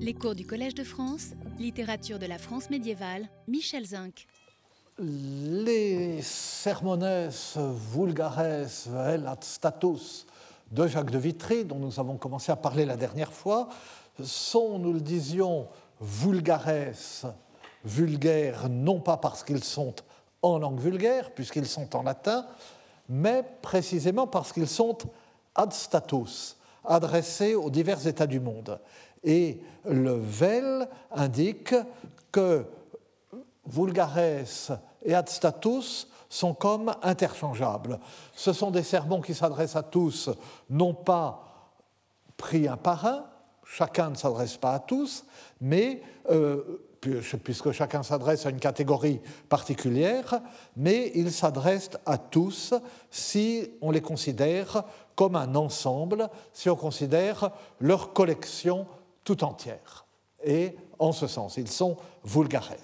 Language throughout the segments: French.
Les cours du Collège de France, littérature de la France médiévale, Michel Zinc. Les sermones vulgares ad status de Jacques de Vitry, dont nous avons commencé à parler la dernière fois, sont, nous le disions, vulgares, vulgaires, non pas parce qu'ils sont en langue vulgaire, puisqu'ils sont en latin, mais précisément parce qu'ils sont ad status, adressés aux divers États du monde. Et le vel indique que vulgares et ad status sont comme interchangeables. Ce sont des sermons qui s'adressent à tous, non pas pris un par un, chacun ne s'adresse pas à tous, mais euh, puisque chacun s'adresse à une catégorie particulière, mais ils s'adressent à tous si on les considère comme un ensemble, si on considère leur collection tout entière. Et en ce sens, ils sont vulgares.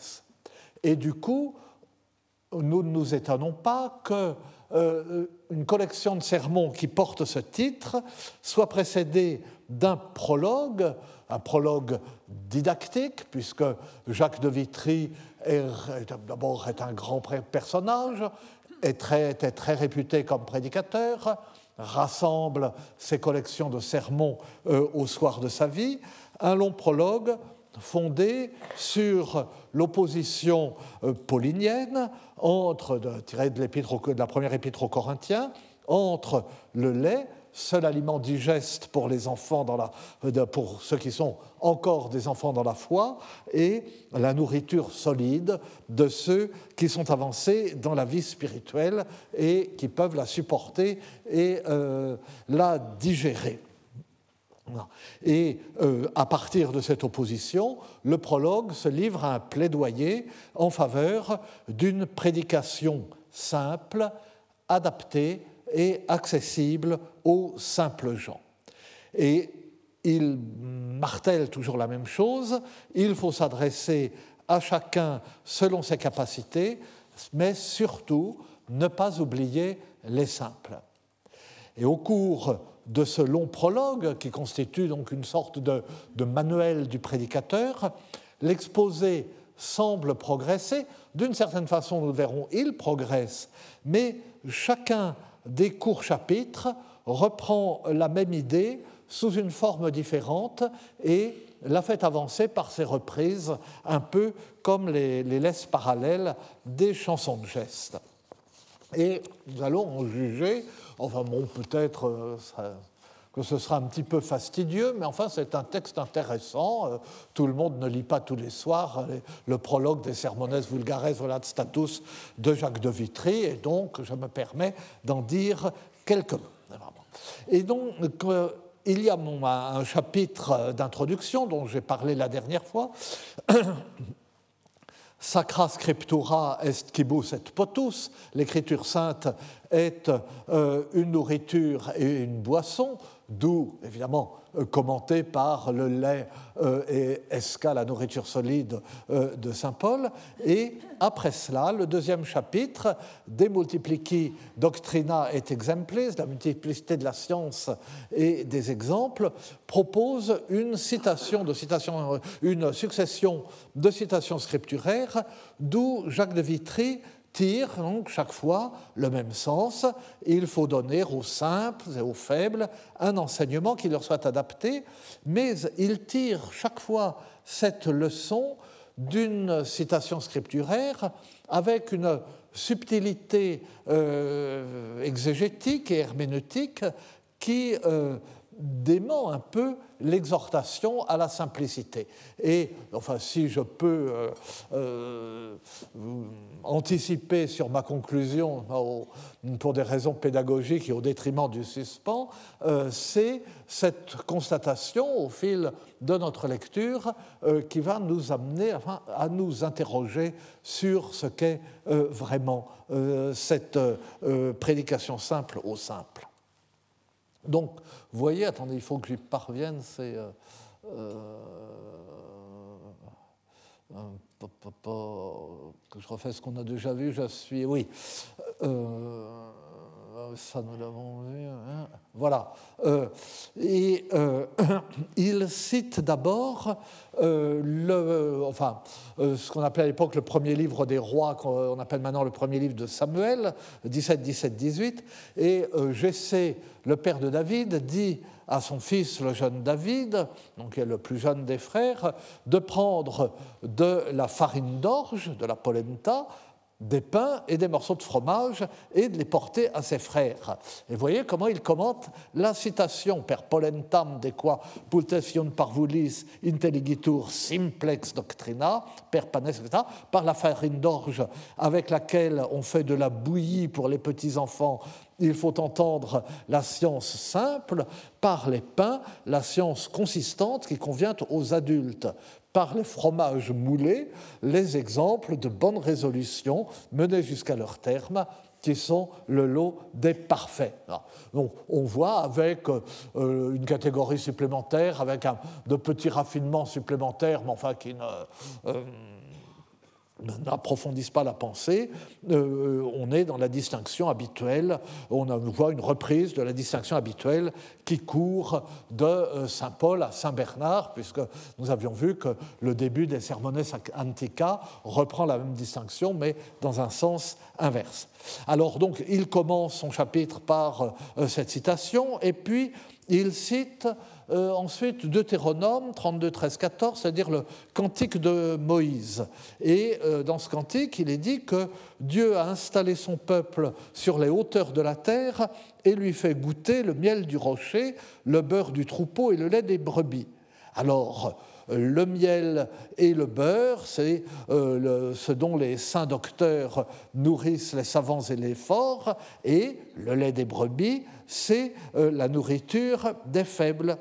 Et du coup, nous ne nous étonnons pas qu'une euh, collection de sermons qui porte ce titre soit précédée d'un prologue, un prologue didactique, puisque Jacques de Vitry d'abord est un grand personnage, est très, est très réputé comme prédicateur, rassemble ses collections de sermons euh, au soir de sa vie, un long prologue fondé sur l'opposition euh, paulinienne entre, tiré de, de la première épître aux Corinthiens, entre le lait, seul aliment digeste pour les enfants dans la, euh, pour ceux qui sont encore des enfants dans la foi, et la nourriture solide de ceux qui sont avancés dans la vie spirituelle et qui peuvent la supporter et euh, la digérer. Et euh, à partir de cette opposition, le prologue se livre à un plaidoyer en faveur d'une prédication simple, adaptée et accessible aux simples gens. Et il martèle toujours la même chose, il faut s'adresser à chacun selon ses capacités, mais surtout ne pas oublier les simples. Et au cours de ce long prologue, qui constitue donc une sorte de, manuel du prédicateur, l'exposé semble progresser. D'une certaine façon, nous verrons, il progresse, mais chacun des courts chapitres reprend la même idée sous une forme différente et la fait avancer par ses reprises, un peu comme les, les laisses parallèles des chansons de geste. Et nous allons en juger Enfin bon, peut-être euh, que ce sera un petit peu fastidieux, mais enfin c'est un texte intéressant. Euh, tout le monde ne lit pas tous les soirs euh, le prologue des Sermones Vulgares Volat Status de Jacques de Vitry, et donc je me permets d'en dire quelques mots. Et donc, il y a un chapitre d'introduction dont j'ai parlé la dernière fois, Sacra scriptura est quibus et potus, l'écriture sainte est euh, une nourriture et une boisson, d'où évidemment commenté par le lait euh, et esca, la nourriture solide euh, de Saint Paul. Et après cela, le deuxième chapitre, De multiplici doctrina et exemplis, la multiplicité de la science et des exemples, propose une une succession de citations scripturaires, d'où Jacques de Vitry tire donc chaque fois le même sens. Il faut donner aux simples et aux faibles un enseignement qui leur soit adapté, mais il tire chaque fois cette leçon d'une citation scripturaire avec une subtilité euh, exégétique et herméneutique qui euh, dément un peu l'exhortation à la simplicité. Et enfin, si je peux euh, euh, anticiper sur ma conclusion pour des raisons pédagogiques et au détriment du suspens, euh, c'est cette constatation au fil de notre lecture qui va nous amener à nous interroger sur ce qu'est vraiment cette prédication simple au simple. Donc, vous voyez, attendez, il faut que j'y parvienne, c'est. Euh, euh, que je refais ce qu'on a déjà vu, je suis. Oui. Euh, ça nous l'avons vu. Hein. voilà. Euh, et euh, il cite d'abord le, enfin, ce qu'on appelait à l'époque le premier livre des rois, qu'on appelle maintenant le premier livre de Samuel, 17, 17, 18. Et Jessé, le père de David, dit à son fils, le jeune David, donc qui est le plus jeune des frères, de prendre de la farine d'orge, de la polenta, des pains et des morceaux de fromage et de les porter à ses frères. Et voyez comment il commente la citation per polentam de qua pultation parvulis intelligitur simplex doctrina, per panes, etc., par la farine d'orge avec laquelle on fait de la bouillie pour les petits-enfants il faut entendre la science simple, par les pains, la science consistante qui convient aux adultes, par les fromages moulés, les exemples de bonnes résolutions menées jusqu'à leur terme, qui sont le lot des parfaits. Donc, on voit avec euh, une catégorie supplémentaire, avec un, de petits raffinements supplémentaires, mais enfin qui ne. Euh, n'approfondissent pas la pensée, euh, on est dans la distinction habituelle, on voit une reprise de la distinction habituelle qui court de euh, Saint Paul à Saint Bernard, puisque nous avions vu que le début des Sermones Antica reprend la même distinction, mais dans un sens inverse. Alors donc, il commence son chapitre par euh, cette citation, et puis il cite euh, ensuite, Deutéronome 32, 13, 14, c'est-à-dire le cantique de Moïse. Et euh, dans ce cantique, il est dit que Dieu a installé son peuple sur les hauteurs de la terre et lui fait goûter le miel du rocher, le beurre du troupeau et le lait des brebis. Alors, le miel et le beurre, c'est euh, ce dont les saints docteurs nourrissent les savants et les forts, et le lait des brebis, c'est euh, la nourriture des faibles.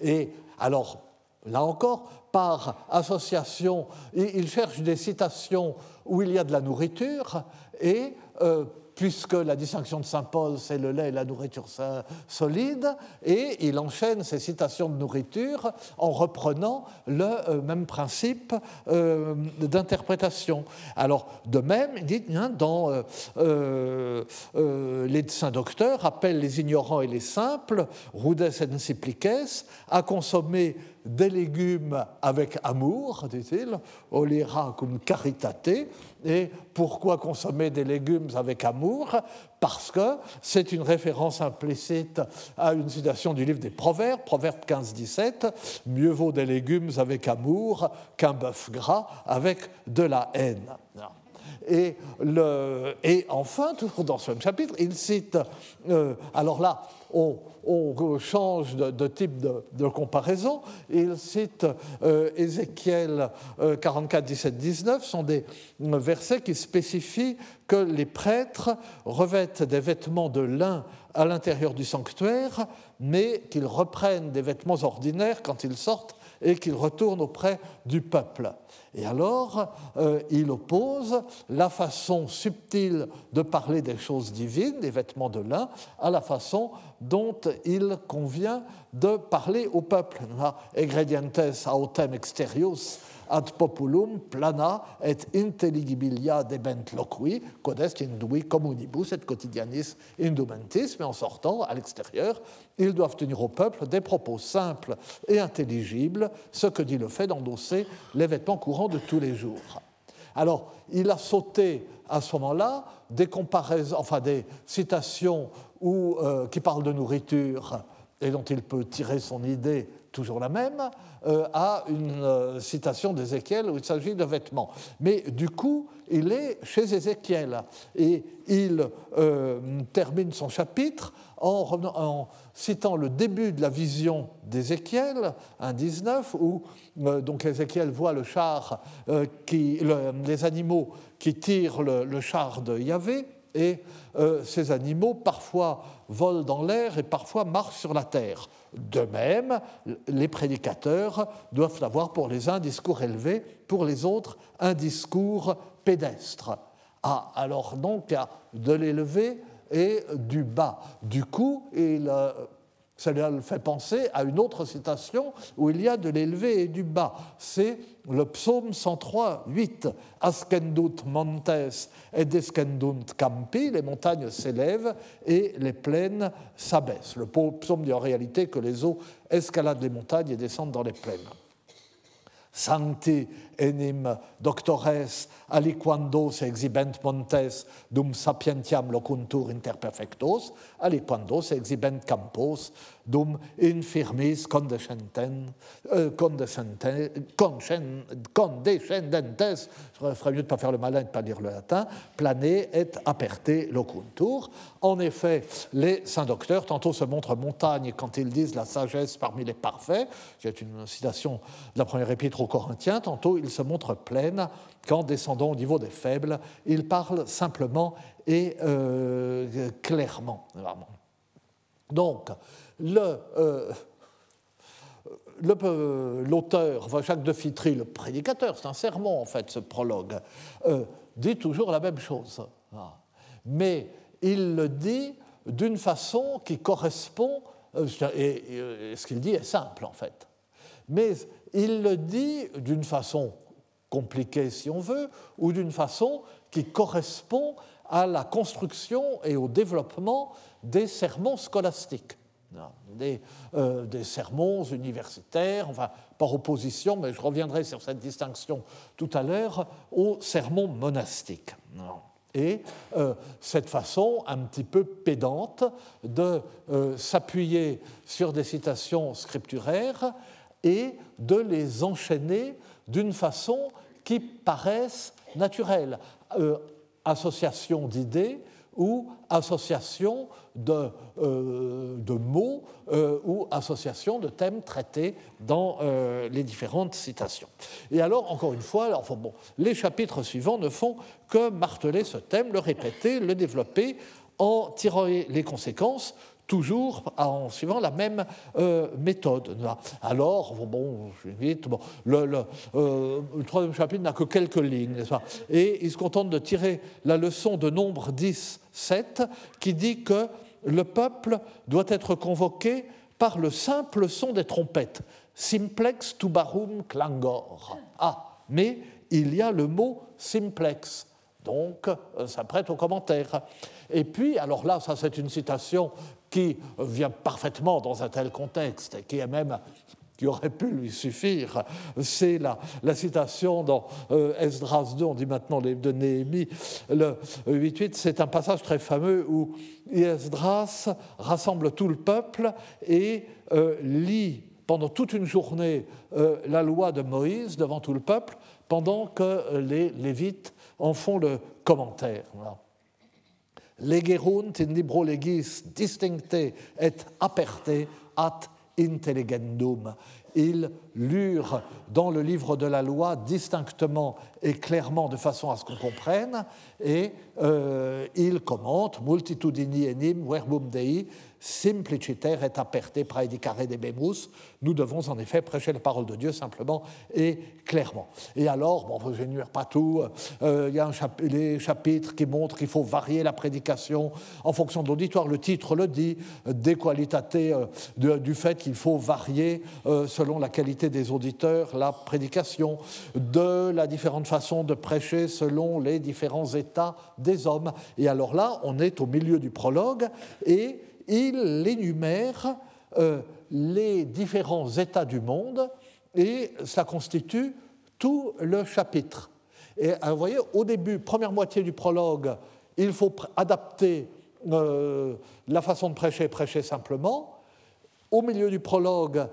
Et alors, là encore, par association, il cherche des citations où il y a de la nourriture et euh, puisque la distinction de Saint Paul, c'est le lait et la nourriture solide, et il enchaîne ses citations de nourriture en reprenant le euh, même principe euh, d'interprétation. Alors, de même, il dit, hein, dans euh, les saints docteurs, appellent les ignorants et les simples, rudes et simplices, à consommer des légumes avec amour, dit-il, olira cum caritate. Et pourquoi consommer des légumes avec amour? Parce que c'est une référence implicite à une citation du livre des Proverbes, Proverbe 15-17, mieux vaut des légumes avec amour qu'un bœuf gras avec de la haine. Et, enfin, toujours dans ce même chapitre, il cite, euh, alors là, on, change de, type de, comparaison. Il cite euh, Ézéchiel 44, 17, 19, sont des versets qui spécifient que les prêtres revêtent des vêtements de lin à l'intérieur du sanctuaire, mais qu'ils reprennent des vêtements ordinaires quand ils sortent et qu'ils retournent auprès du peuple. Et alors, euh, il oppose la façon subtile de parler des choses divines, des vêtements de lin, à la façon dont il convient de parler au peuple. Ingredientes autem exterius ad populum plana et intelligibilia debent loqui, codest indui communibus et quotidianis indumentis, mais en sortant à l'extérieur, ils doivent tenir au peuple des propos simples et intelligibles, ce que dit le fait d'endosser les vêtements courants de tous les jours. Alors, il a sauté à ce moment-là des comparaisons, enfin des citations où, euh, qui parlent de nourriture et dont il peut tirer son idée toujours la même, euh, à une euh, citation d'Ézéchiel où il s'agit de vêtements. Mais du coup, il est chez Ézéchiel et il euh, termine son chapitre en, citant le début de la vision d'Ézéchiel, 1.19, où donc Ézéchiel voit le char, qui, les animaux qui tirent le char de Yahvé, et ces animaux parfois volent dans l'air et parfois marchent sur la terre. De même, les prédicateurs doivent avoir pour les uns un discours élevé, pour les autres un discours pédestre. Ah, alors donc il y a de l'élevé et du bas. Du coup, il Cela le fait penser à une autre citation où il y a de l'élevé et du bas. C'est le psaume 103, 8. Ascendunt montes et descendunt campi, les montagnes s'élèvent et les plaines s'abaissent. Le psaume dit en réalité que les eaux escaladent les montagnes et descendent dans les plaines. Sancti enim doctores aliquando se exhibent montes dum sapientiam locuntur interperfectos, aliquando se exhibent campos dum infirmis condescendentes, euh, condescendentes, je ferais mieux de ne pas faire le malin et de ne pas lire le latin, plané et aperte locuntur. En effet, les saints docteurs tantôt se montrent montagnes quand ils disent la sagesse parmi les parfaits, c'est une citation de la première épître aux Corinthiens, tantôt ils se montrent plaines quand descendant au niveau des faibles, ils parlent simplement et euh, clairement. Donc, euh, l'auteur, Jacques de Fitry, le prédicateur, c'est un sermon en fait, ce prologue, euh, dit toujours la même chose. Ah. Mais il le dit d'une façon qui correspond, euh, et ce qu'il dit est simple en fait, mais il le dit d'une façon compliquée si on veut, ou d'une façon qui correspond à la construction et au développement des sermons scolastiques. Euh, des, sermons universitaires, enfin par opposition, mais je reviendrai sur cette distinction tout à l'heure, aux sermons monastiques. Et euh, cette façon un petit peu pédante de euh, s'appuyer sur des citations scripturaires et de les enchaîner d'une façon qui paraisse naturelle. association d'idées, ou association de, euh, mots euh, ou association de thèmes traités dans euh, les différentes citations. Et alors, encore une fois, alors, bon, les chapitres suivants ne font que marteler ce thème, le répéter, le développer, en tirant les conséquences toujours en suivant la même méthode. Alors, bon, vite, le, troisième chapitre n'a que quelques lignes, pas? Et il se contente de tirer la leçon de nombre 10, 7, qui dit que le peuple doit être convoqué par le simple son des trompettes, simplex tubarum clangor. Ah, mais il y a le mot simplex, donc euh, ça prête au commentaire. Et puis, alors là, ça c'est une citation qui vient parfaitement dans un tel contexte et qui est même qui aurait pu lui suffire, c'est la, citation dans euh, Esdras 2, on dit maintenant de Néhémie, le 8.8, c'est un passage très fameux où Esdras rassemble tout le peuple et euh, lit pendant toute une journée euh, la loi de Moïse devant tout le peuple, pendant que les Lévites en font le commentaire. Legerunt in libro distincte et aperte at intelligendum. Ils lurent dans le livre de la loi distinctement et clairement de façon à ce qu'on comprenne, et euh, ils commentent multitudini enim verbum dei simpliciter et aperte praedicare debemus. Nous devons en effet prêcher la parole de Dieu simplement et clairement. Et alors, bon, je n'énumère pas tout, euh, il y a les chapitres qui montrent qu'il faut varier la prédication en fonction de l'auditoire. Le titre le dit, des qualités euh, du fait qu'il faut varier euh, selon la qualité des auditeurs la prédication, de la différente façon de prêcher selon les différents états des hommes. Et alors là, on est au milieu du prologue et il énumère euh, les différents états du monde et ça constitue tout le chapitre. Et vous voyez, au début, première moitié du prologue, il faut adapter euh, la façon de prêcher, prêcher simplement. Au milieu du prologue,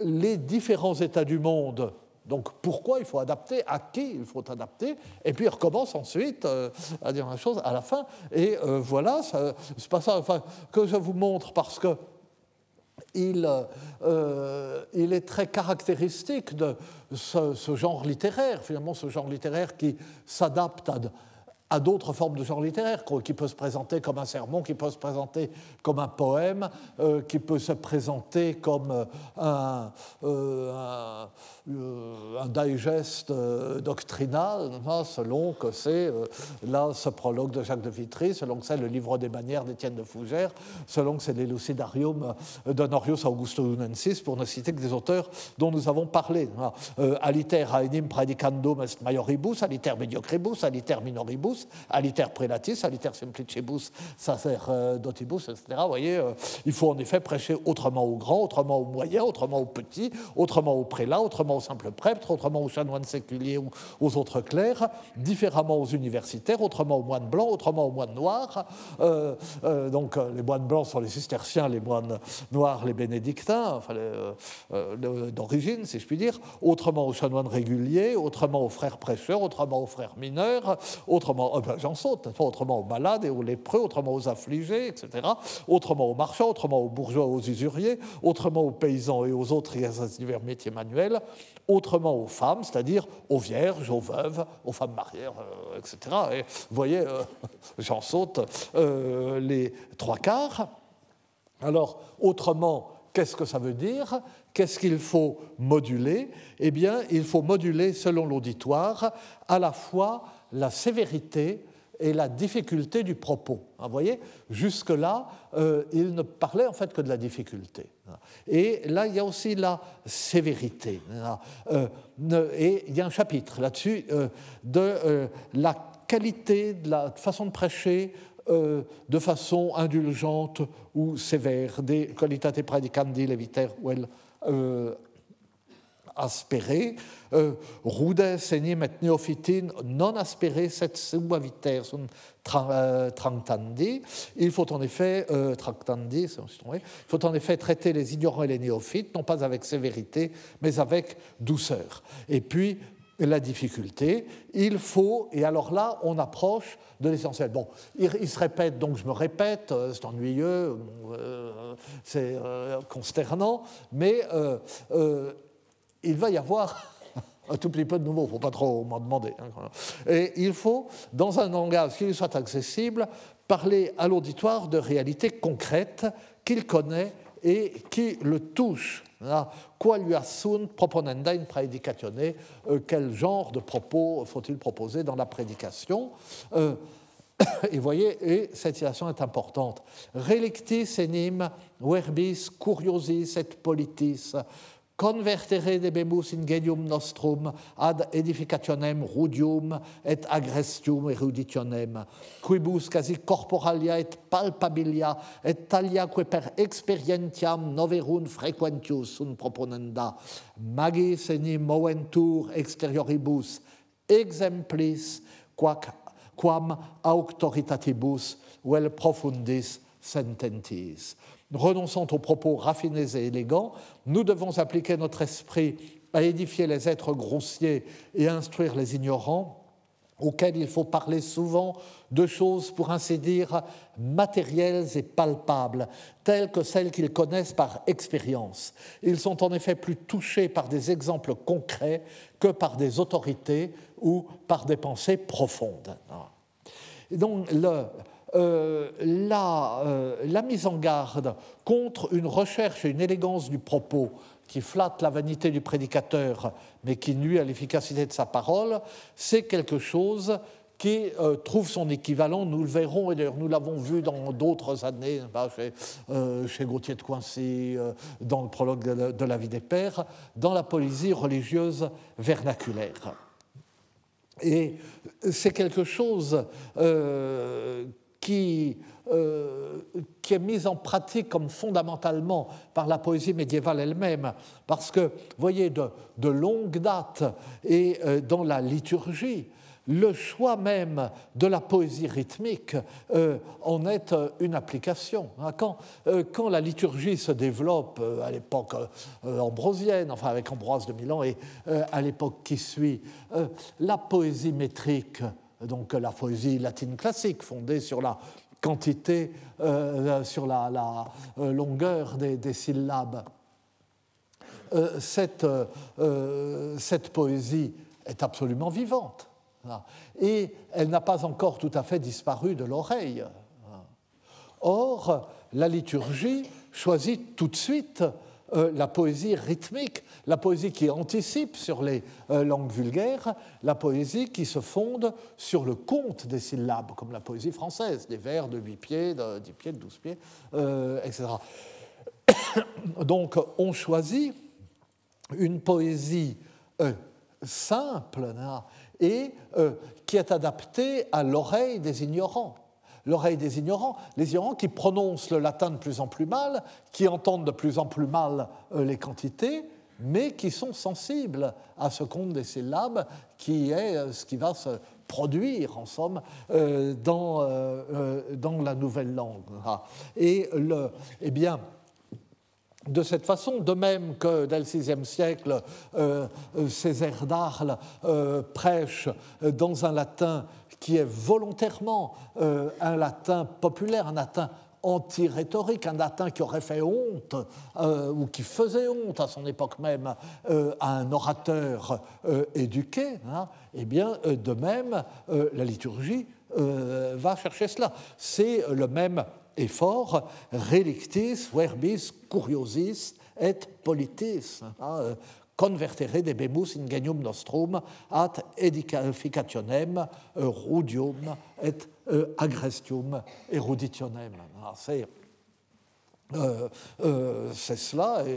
les différents états du monde donc pourquoi il faut adapter, à qui il faut adapter, et puis il recommence ensuite euh, à dire la chose à la fin. Et euh, voilà, c'est pas ça enfin, que je vous montre parce que il, euh, il est très caractéristique de ce, genre littéraire, finalement ce genre littéraire qui s'adapte à d'autres formes de genre littéraire, qui peut se présenter comme un sermon, qui peut se présenter comme un poème, euh, qui peut se présenter comme euh, un, euh, un, digest doctrinal, hein, selon que c'est là ce prologue de Jacques de Vitry, selon que c'est le livre des manières d'Étienne de Fougères, selon que c'est l'Elucidarium d'Honorius Augustus pour ne citer que des auteurs dont nous avons parlé. aliter aenim predicandum est majoribus, aliter mediocribus, aliter minoribus, aliter prelatis, aliter simplicibus, sacerdotibus, etc. Vous voyez, euh, il faut en effet prêcher autrement aux grands, autrement aux moyens, autrement aux petits, autrement aux prélats, autrement aux simples prêtres, autrement aux chanoines séculiers ou aux autres clercs, différemment aux universitaires, autrement aux moines blancs, autrement aux moines noirs. Euh, euh, donc les moines blancs sont les cisterciens, les moines noirs les bénédictins, enfin d'origine, si je puis dire, autrement aux chanoines réguliers, autrement aux frères prêcheurs, autrement aux frères mineurs, autrement oh, ben, j'en saute, autrement aux malades et aux lépreux, autrement aux affligés, etc., autrement aux marchands, autrement aux bourgeois, aux usuriers, autrement aux paysans et aux autres divers métiers manuels, autrement aux femmes, c'est-à-dire aux vierges, aux veuves, aux femmes mariées, euh, etc. Et vous voyez, euh, j'en saute euh, les trois quarts. Alors, autrement, qu'est-ce que ça veut dire? Qu'est-ce qu'il faut moduler? Eh bien, il faut moduler selon l'auditoire à la fois la sévérité et la difficulté du propos. Vous voyez, jusque-là, euh, il ne parlait en fait que de la difficulté. Et là, il y a aussi la sévérité. Euh, et il y a un chapitre là-dessus euh, de la qualité de la façon de prêcher de façon indulgente ou sévère, des qualitate predicandi leviter ou elle aspéré, euh, rudes enim et neophytin non aspéré set suaviter sunt euh, tractandi. Il faut en effet euh, tractandi, il faut en effet traiter les ignorants et les néophytes non pas avec sévérité mais avec douceur. Et puis la difficulté, il faut, et alors là, on approche de l'essentiel. Bon, il, se répète, donc je me répète, euh, c'est ennuyeux, c'est consternant, mais il va y avoir un tout petit peu de nouveau, il ne faut pas trop m'en demander. Hein, et il faut, dans un langage qui lui soit accessible, parler à l'auditoire de réalités concrètes qu'il connaît et qui le touchent. Quoi lui sunt proponenda in predicatione euh, Quel genre de propos faut-il proposer dans la prédication euh, Et voyez, et cette citation est importante. Relictis enim verbis curiosis et politis convertere debemus ingenium nostrum ad edificationem rudium et agrestium eruditionem, quibus quasi corporalia et palpabilia et taliaque per experientiam noverum frequentius sunt proponenda, magis enim moventur exterioribus exemplis quam auctoritatibus vel profundis sententis renonçant aux propos raffinés et élégants, nous devons appliquer notre esprit à édifier les êtres grossiers et à instruire les ignorants, auxquels il faut parler souvent de choses, pour ainsi dire, matérielles et palpables, telles que celles qu'ils connaissent par expérience. Ils sont en effet plus touchés par des exemples concrets que par des autorités ou par des pensées profondes. donc, le, euh, la, euh, la, mise en garde contre une recherche et une élégance du propos qui flatte la vanité du prédicateur, mais qui nuit à l'efficacité de sa parole, c'est quelque chose qui euh, trouve son équivalent, nous le verrons, et d'ailleurs nous l'avons vu dans d'autres années, chez, chez, Gauthier de Coincy, dans le prologue de, de, la vie des pères, dans la poésie religieuse vernaculaire. Et c'est quelque chose qui, euh, qui est mise en pratique comme fondamentalement par la poésie médiévale elle-même, parce que, vous voyez, de, de longue date et euh, dans la liturgie, le choix même de la poésie rythmique euh, en est une application. Hein, quand, quand, la liturgie se développe à l'époque ambrosienne, enfin avec Ambroise de Milan, et à l'époque qui suit, la poésie métrique donc la poésie latine classique, fondée sur la quantité, euh, sur la, euh, longueur des, syllabes. Euh, cette, poésie est absolument vivante. Et elle n'a pas encore tout à fait disparu de l'oreille. Or, la liturgie choisit tout de suite euh, la poésie rythmique, la poésie qui anticipe sur les euh, langues vulgaires, la poésie qui se fonde sur le compte des syllabes, comme la poésie française, des vers de 8 pieds, de 10 pieds, de 12 pieds, euh, etc. Donc on choisit une poésie simple hein, et qui est adaptée à l'oreille des ignorants l'oreille des ignorants, les ignorants qui prononcent le latin de plus en plus mal, qui entendent de plus en plus mal euh, les quantités, mais qui sont sensibles à ce compte des syllabes qui est euh, ce qui va se produire, en somme, euh, dans, dans la nouvelle langue. Ah. Et, le, eh bien, de cette façon, de même que dès le VIe siècle, Césaire d'Arles prêche dans un latin qui est volontairement euh, un latin populaire, un latin anti-rhétorique, un latin qui aurait fait honte euh, ou qui faisait honte à son époque même euh, à un orateur éduqué, hein, eh bien, de même, la liturgie va chercher cela. C'est le même effort, relictis, verbis, curiosis et politis. Hein, convertere debemus ingenium nostrum ad edificationem rudium et euh, agrestium eruditionem. Ah, euh, euh, c'est cela, et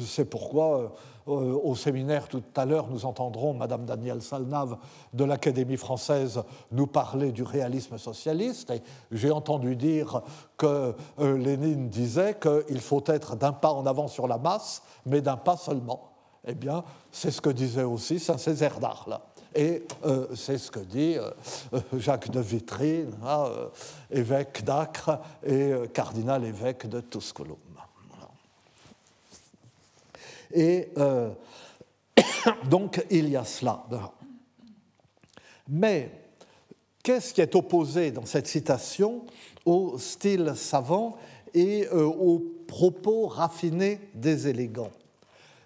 c'est pourquoi au séminaire tout à l'heure nous entendrons Madame Danielle Salnave de l'Académie française nous parler du réalisme socialiste. J'ai entendu dire que Lénine disait qu'il faut être d'un pas en avant sur la masse, mais d'un pas seulement. Eh bien, c'est ce que disait aussi Saint-Césaire d'Arles. Et euh, c'est ce que dit euh, Jacques de Vitry, hein, euh, évêque d'Acre et cardinal évêque de Tusculum. Et donc, il y a cela. Mais qu'est-ce qui est opposé dans cette citation au style savant et aux propos raffinés des élégants?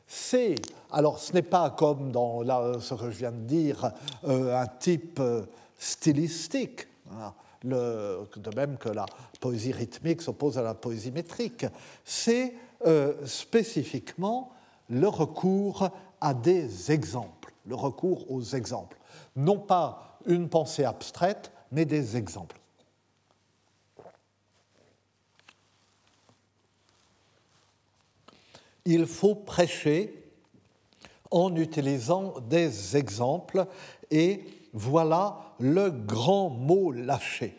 C'est, alors ce n'est pas comme dans ce que je viens de dire, euh, un type euh, stylistique, hein, de même que la poésie rythmique s'oppose à la poésie métrique, c'est euh, spécifiquement le recours à des exemples, le recours aux exemples. Non pas une pensée abstraite, mais des exemples. Il faut prêcher en utilisant des exemples et voilà le grand mot lâché.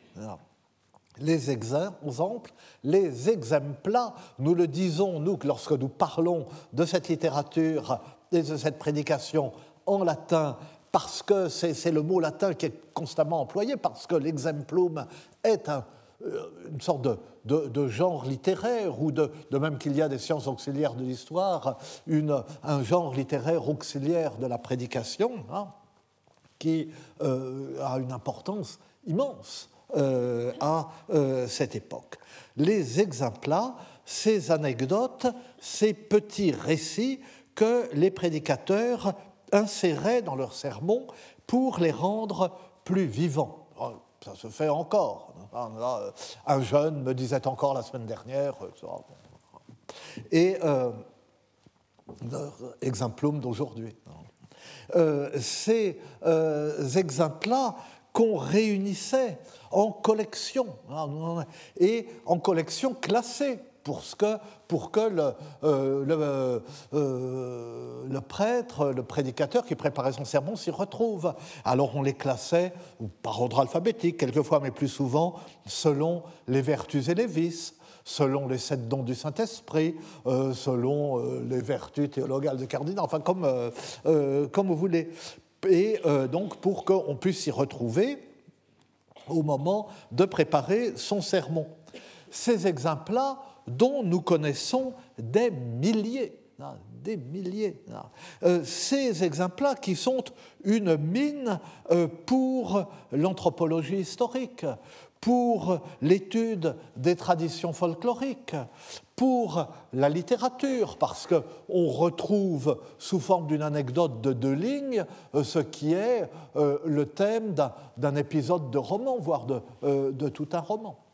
Les exemples, les exemples, nous le disons, nous, lorsque nous parlons de cette littérature et de cette prédication en latin, parce que c'est le mot latin qui est constamment employé, parce que l'exemplum est un, une sorte de, genre littéraire, ou de, même qu'il y a des sciences auxiliaires de l'histoire, un genre littéraire auxiliaire de la prédication, hein, qui euh, a une importance immense euh, à euh, cette époque. Les exemples, ces anecdotes, ces petits récits que les prédicateurs inséraient dans leurs sermons pour les rendre plus vivants. Ça se fait encore. Euh, un jeune me disait encore la semaine dernière. Euh, et euh, exemplum d'aujourd'hui. Euh, ces exemples-là qu'on réunissait en collection, hein, et en collection classée pour, ce que, pour que le, euh, euh, le, prêtre, le prédicateur qui préparait son sermon s'y retrouve. Alors on les classait par ordre alphabétique, quelquefois, mais plus souvent selon les vertus et les vices selon les sept dons du Saint-Esprit, euh, selon les vertus théologales de cardinal, enfin comme, comme vous voulez. Et donc pour qu'on puisse s'y retrouver au moment de préparer son sermon. Ces exemples-là dont nous connaissons des milliers, hein, des milliers. Hein. Euh, ces exemples-là qui sont une mine euh, pour l'anthropologie historique, pour l'étude des traditions folkloriques, pour la littérature, parce qu'on retrouve sous forme d'une anecdote de deux lignes euh, ce qui est le thème d'un épisode de roman, voire de, de tout un roman.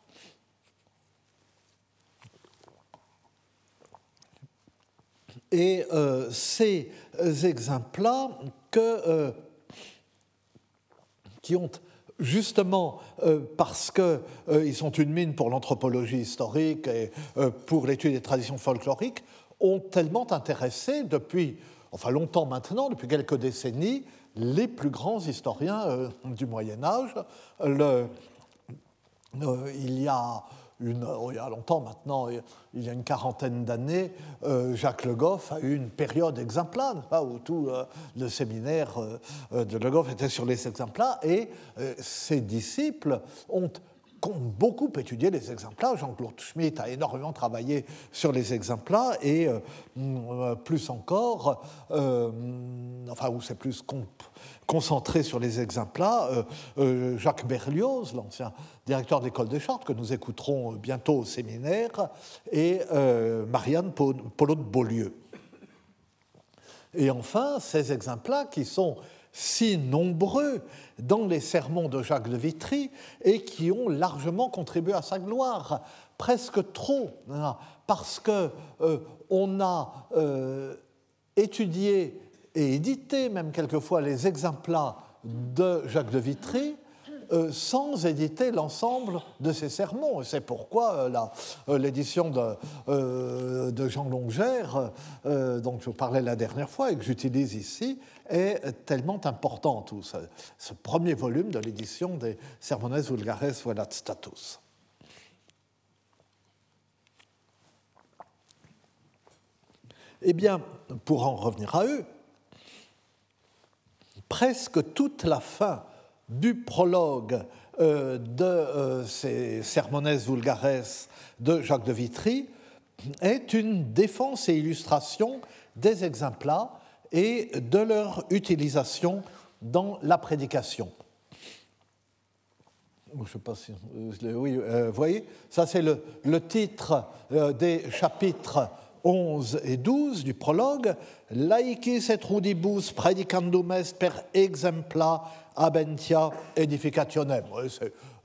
Et ces exemples-là qui ont justement euh, parce qu'ils euh, sont une mine pour l'anthropologie historique et euh, pour l'étude des traditions folkloriques, ont tellement intéressé depuis, enfin longtemps maintenant, depuis quelques décennies, les plus grands historiens du Moyen Âge. Il y a Oh, il y a longtemps maintenant, il y a une quarantaine d'années, euh, Jacques Le Goff a eu une période exemplaire, où tout euh, le séminaire euh, de Le Goff était sur les exemplaires, et ses disciples ont beaucoup étudié les exemplaires. Jean-Claude Schmitt a énormément travaillé sur les exemplaires et plus encore, enfin, où c'est plus concentré sur les exemplaires, euh, euh, Jacques Berlioz, l'ancien directeur de l'école des Chartes, que nous écouterons bientôt au séminaire, et euh, Marianne Polo de Beaulieu. Et enfin, ces exemplaires qui sont si nombreux dans les sermons de Jacques de Vitry et qui ont largement contribué à sa gloire, presque trop, parce que on a étudié et édité même quelquefois les exemples de Jacques de Vitry euh, sans éditer l'ensemble de ses sermons. C'est pourquoi euh, euh, l'édition de, Jean Longère, dont je vous parlais la dernière fois et que j'utilise ici, est tellement importante, ce, ce premier volume de l'édition des Sermones Vulgares Velat Status. Eh bien, pour en revenir à eux, presque toute la fin du prologue euh, de euh, ces Sermones Vulgares de Jacques de Vitry est une défense et illustration des exemples et de leur utilisation dans la prédication. Je sais pas si, euh, oui, vous voyez, ça c'est le, le, titre des chapitres 11 et 12 du prologue, Laicis et rudibus predicandum est per exempla abentia edificationem.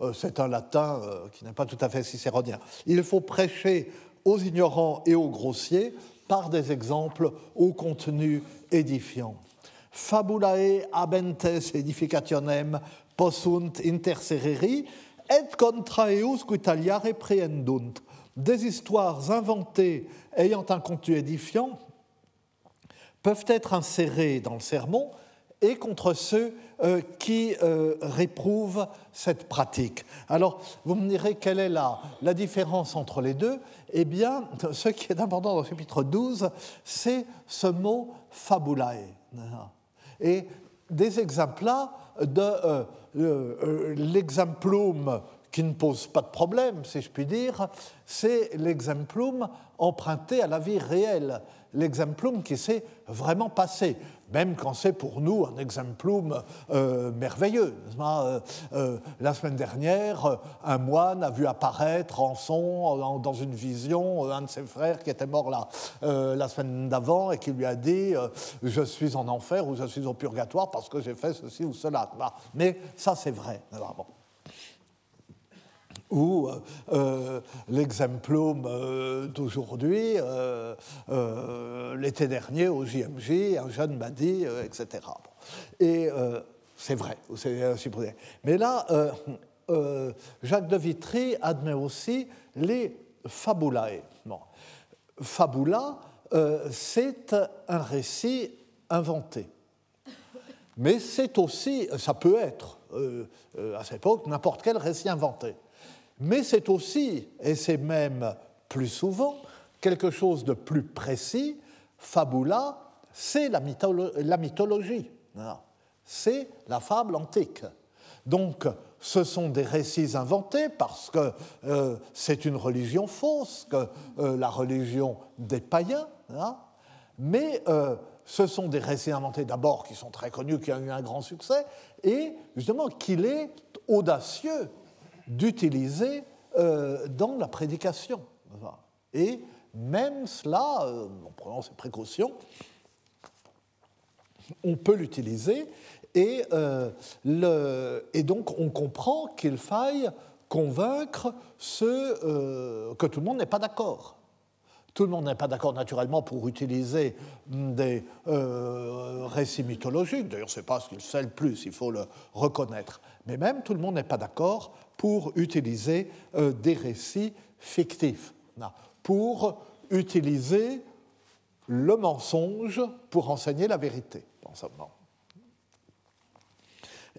Euh, c'est un latin euh, qui n'est pas tout à fait cicéronien. Il faut prêcher aux ignorants et aux grossiers par des exemples au contenu édifiant. Fabulae abentes edificationem possunt intersereri et contraeus prehendunt des histoires inventées ayant un contenu édifiant peuvent être insérées dans le sermon et contre ceux euh, qui euh, réprouvent cette pratique. Alors, vous me direz quelle est la, la différence entre les deux? Eh bien, ce qui est important dans le chapitre 12, c'est ce mot fabulae. Et des exemples de euh, l'exemplum qui ne pose pas de problème, si je puis dire, c'est l'exemplum emprunté à la vie réelle, l'exemplum qui s'est vraiment passé, même quand c'est pour nous un exemplum euh, merveilleux. Euh, euh, la semaine dernière, un moine a vu apparaître en son, dans une vision, un de ses frères qui était mort la semaine d'avant et qui lui a dit Je suis en enfer ou je suis au purgatoire parce que j'ai fait ceci ou cela. Mais ça, c'est vrai euh, euh, l'exemplum euh, d'aujourd'hui, l'été dernier au JMJ, un jeune m'a dit, etc. Et c'est vrai, c'est supposé. Mais là, Jacques de Vitry admet aussi les fabulae. Fabula, c'est un récit inventé. Mais c'est aussi, ça peut être, à cette époque, n'importe quel récit inventé mais c'est aussi, et c'est même plus souvent, quelque chose de plus précis. Fabula, c'est la, mythologie, c'est la fable antique. Donc, ce sont des récits inventés parce que euh, c'est une religion fausse, que euh, la religion des païens, mais euh, ce sont des récits inventés d'abord qui sont très connus, qui ont eu un grand succès, et justement qu'il est audacieux d'utiliser dans la prédication. Et même cela, en prenant ses précautions, on peut l'utiliser et, et, donc on comprend qu'il faille convaincre ceux que tout le monde n'est pas d'accord. Tout le monde n'est pas d'accord naturellement pour utiliser des euh, récits mythologiques, d'ailleurs ce n'est pas ce qu'il sait le plus, il faut le reconnaître, mais même tout le monde n'est pas d'accord pour utiliser euh, des récits fictifs, pour utiliser le mensonge pour enseigner la vérité,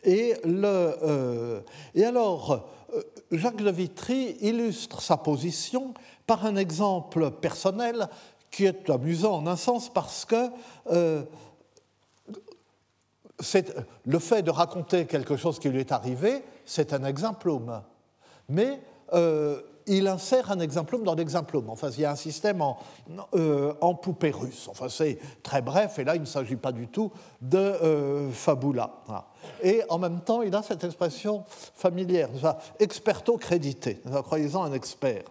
Et, le, euh, et alors, Jacques de Vitry illustre sa position par un exemple personnel qui est amusant en un sens parce que euh, le fait de raconter quelque chose qui lui est arrivé, c'est un exemplum. Mais euh, il insère un exemplum dans l'exemplum. Enfin, il y a un système en, euh, en poupée russe. Enfin, c'est très bref, et là, il ne s'agit pas du tout de euh, fabula. Et en même temps, il a cette expression familière, experto crédité, croyez-en un expert.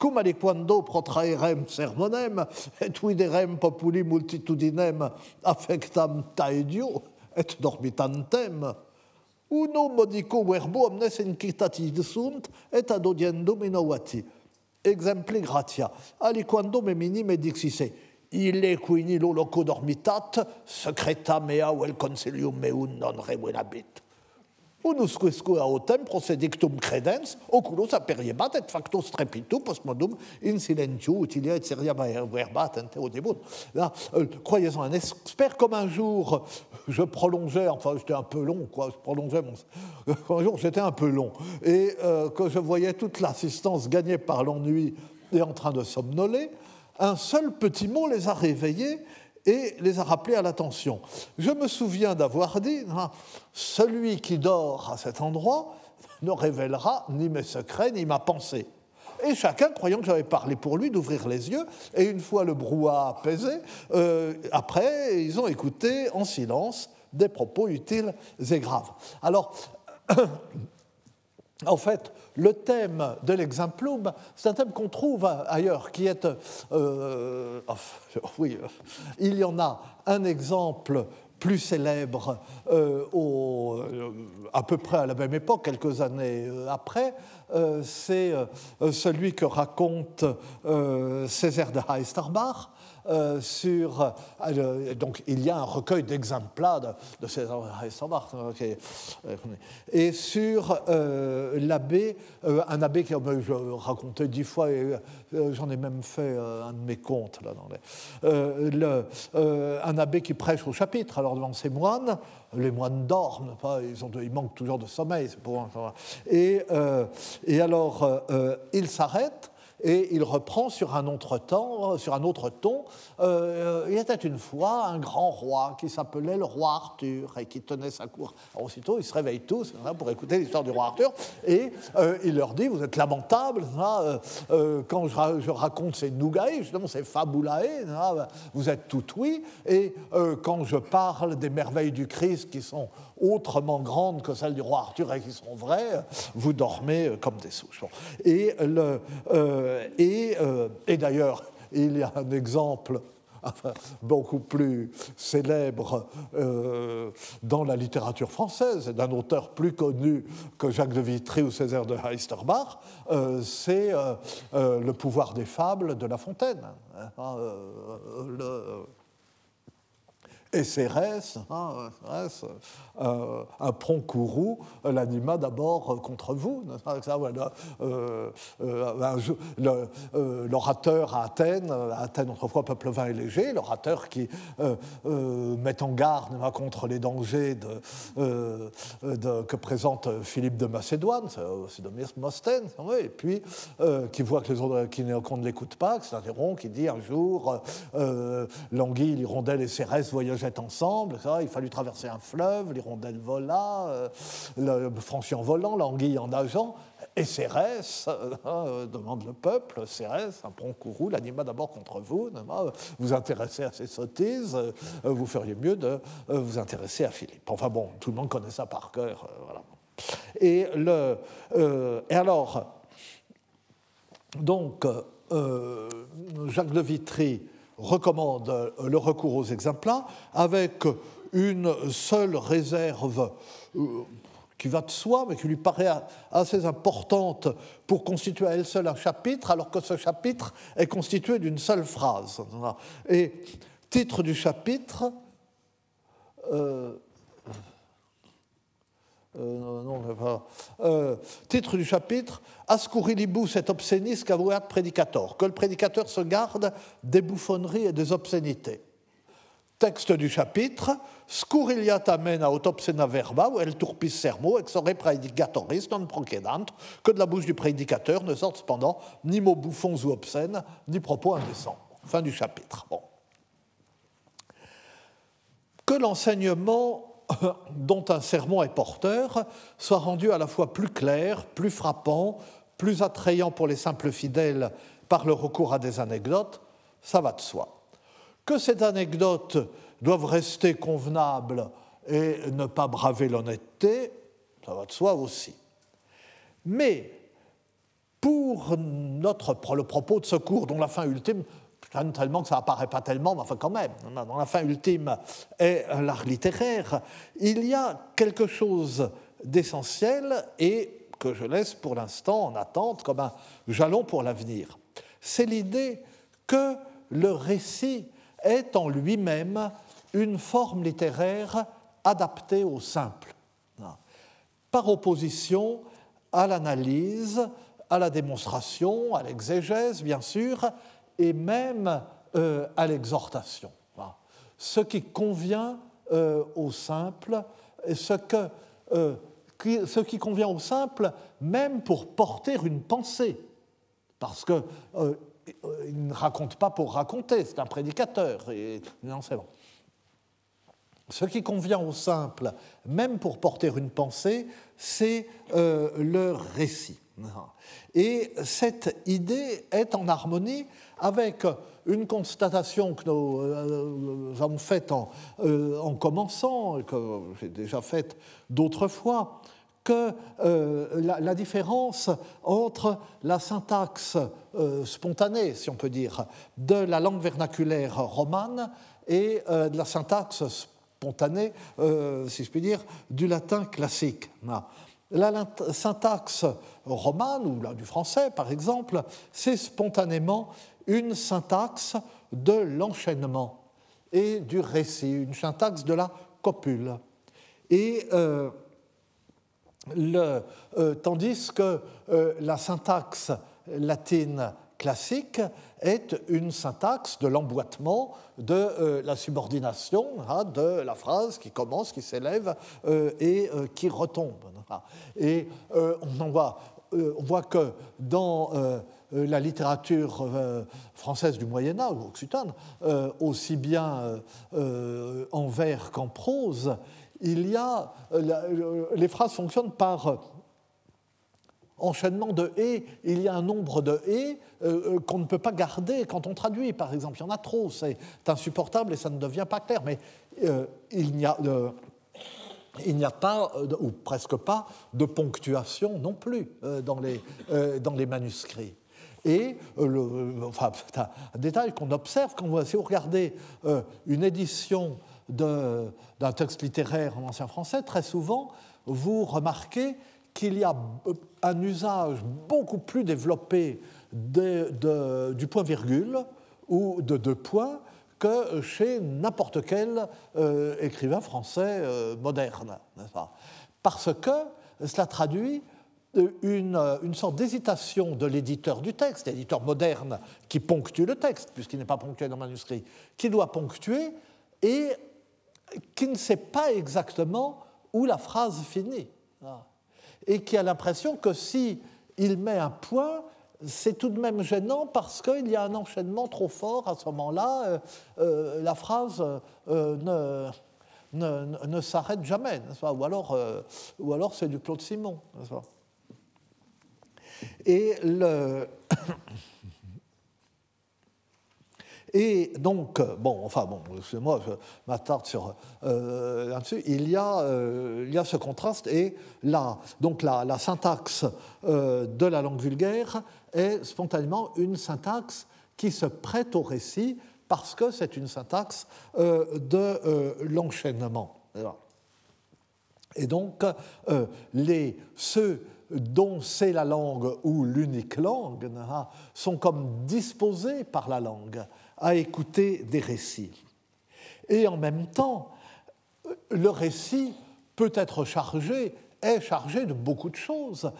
Cum aliquando protraerem sermonem, et viderem populi multitudinem affectam taedio, et dorbitantem uno modico verbo omnes incitatis sunt et adodiendum innovati. Exempli gratia. Aliquando me minime dixisse, ille quini lo loco dormitat, secreta mea vel consilium meum non revenabit unusque autem procedictum credens, oculos aperiebat et facto strepitu postmodum in silentiu utilia et seria verbat ente audibus. Là, euh, croyez-en un expert, comme un jour, je prolongeais, enfin j'étais un peu long, quoi, je prolongeais mon... Un jour j'étais un peu long, et euh, que je voyais toute l'assistance gagnée par l'ennui et en train de somnoler, un seul petit mot les a réveillés et les a rappelés à l'attention. Je me souviens d'avoir dit, hein, celui qui dort à cet endroit ne révélera ni mes secrets ni ma pensée. Et chacun, croyant que j'avais parlé pour lui, d'ouvrir les yeux, et une fois le brouhaha apaisé, euh, après, ils ont écouté en silence des propos utiles et graves. Alors, en fait, le thème de l'exemplum, c'est un thème qu'on trouve ailleurs, qui est... Euh, oui, il y en a un exemple plus célèbre euh, euh, à peu près à la même époque, quelques années après, c'est celui que raconte Césaire de Heisterbach euh, sur. Euh, donc, il y a un recueil d'exemplaires de, de César euh, et sur l'abbé, un abbé qui je racontais dix fois, et j'en ai même fait un de mes contes, là, dans le, un abbé qui prêche au chapitre, alors devant ses moines, les moines dorment, pas, ils, manquent toujours de sommeil. Pour, et, et alors, il s'arrête et il reprend sur un autre, temps, sur un autre ton. Euh, il était une fois un grand roi qui s'appelait le roi Arthur et qui tenait sa cour. aussitôt, ils se réveillent tous hein, pour écouter l'histoire du roi Arthur et euh, il leur dit Vous êtes lamentables, hein, euh, quand je, raconte ces nougae, justement ces fabulae, hein, vous êtes tout oui, et quand je parle des merveilles du Christ qui sont autrement grandes que celles du roi Arthur et qui sont vraies, vous dormez comme des souches. Et, euh, et, euh, et d'ailleurs, il y a un exemple beaucoup plus célèbre euh, dans la littérature française, d'un auteur plus connu que Jacques de Vitry ou Césaire de Heisterbach, c'est Le pouvoir des fables de La Fontaine. Hein, le, et Cérès, hein, euh, un l'anima d'abord contre vous. Euh, euh, l'orateur à Athènes, à Athènes autrefois peuple vain et léger, l'orateur qui met en garde contre les dangers que présente Philippe de Macédoine, c'est de Mostène, et puis qui voit que les autres, qu'on ne l'écoute pas, qui s'interrompt, qui dit un jour, l'anguille, l'hirondelle et Cérès voyagent ensemble. Ça, il fallut traverser un fleuve, l'hirondelle vola, euh, le franchi en volant, l'anguille en nageant. Et Cérès, euh, demande le peuple, Cérès, un courroux, l'anima d'abord contre vous, vous intéressez à ces sottises, euh, vous feriez mieux de vous intéresser à Philippe. Enfin bon, tout le monde connaît ça par cœur. Et, le, et alors, donc, Jacques de Vitry recommande le recours aux exemples avec une seule réserve qui va de soi, mais qui lui paraît assez importante pour constituer à elle seule un chapitre, alors que ce chapitre est constitué d'une seule phrase. Et titre du chapitre, euh, euh, non, euh, titre du chapitre Ascurilibus et obscenis cavuat predicator, que le prédicateur se garde des bouffonneries et des obscénités. Texte du chapitre Scuriliat amena aut obscena verba, ou el turpis sermo, exore predicatoris non procedant, que de la bouche du prédicateur ne sortent cependant ni mots bouffons ou obscènes, ni propos indécents. Fin du chapitre. Que l'enseignement dont un sermon est porteur soit rendu à la fois plus clair, plus frappant, plus attrayant pour les simples fidèles par le recours à des anecdotes, ça va de soi que ces anecdotes doivent rester convenables et ne pas braver l'honnêteté, ça va de soi aussi. Mais pour notre, le propos de ce cours, dont la fin ultime, tellement que ça apparaît pas tellement, mais enfin quand même, dont la fin ultime est l'art littéraire, il y a quelque chose d'essentiel et que je laisse pour l'instant en attente comme un jalon pour l'avenir. C'est l'idée que le récit est en lui-même une forme littéraire adaptée au simple, par opposition à l'analyse, à la démonstration, à l'exégèse, bien sûr, et même euh, à l'exhortation. Ce qui convient euh, au simple, ce, que, euh, ce qui convient au simple, même pour porter une pensée, parce que euh, il ne raconte pas pour raconter, c'est un prédicateur. Et, non, c'est bon. Ce qui convient au simple, même pour porter une pensée, c'est le récit. Et cette idée est en harmonie avec une constatation que nous euh, avons faite en, en commençant, que j'ai déjà faite d'autres fois, que euh, la, différence entre la syntaxe euh, spontanée, si on peut dire, de la langue vernaculaire romane et euh, la syntaxe spontanée, si je puis dire, du latin classique. La syntaxe romane, ou là, du français par exemple, c'est spontanément une syntaxe de l'enchaînement et du récit, une syntaxe de la copule. Et le, euh, tandis que euh, la syntaxe latine classique est une syntaxe de l'emboîtement, de euh, la subordination, hein, de la phrase qui commence, qui s'élève et qui retombe. Et on, voit, on voit que dans la littérature française du Moyen Âge, ou occitane, aussi bien en vers qu'en prose, il y a, euh, les phrases fonctionnent par euh, enchaînement de et, il y a un nombre de et euh, qu'on ne peut pas garder quand on traduit, par exemple. Il y en a trop, c'est insupportable et ça ne devient pas clair. Mais il n'y a, a pas, ou presque pas, de ponctuation non plus dans, les, dans les manuscrits. Et le, enfin, un détail qu'on observe quand vous, si vous regardez une édition d'un texte littéraire en ancien français, très souvent, vous remarquez qu'il y a un usage beaucoup plus développé du point-virgule ou de deux points que chez n'importe quel euh, écrivain français euh, moderne, pas? Parce que cela traduit une, une sorte d'hésitation de l'éditeur du texte, l'éditeur moderne qui ponctue le texte, puisqu'il n'est pas ponctué dans le manuscrit, qui doit ponctuer et qui ne sait pas exactement où la phrase finit. Et qui a l'impression que si il met un point, c'est tout de même gênant parce qu'il y a un enchaînement trop fort à ce moment-là. Euh, euh, la phrase euh, ne, ne, s'arrête jamais, ou alors, ou alors c'est du Claude Simon. Et le. Et donc, bon, enfin, bon, moi je m'attarde sur là-dessus. Il, y a, il y a ce contraste et la, donc la, la syntaxe de la langue vulgaire est spontanément une syntaxe qui se prête au récit parce que c'est une syntaxe de l'enchaînement. Et donc, les, ceux dont c'est la langue ou l'unique langue, hein, sont comme disposés par la langue à écouter des récits. Et en même temps, le récit peut être chargé, est chargé de beaucoup de choses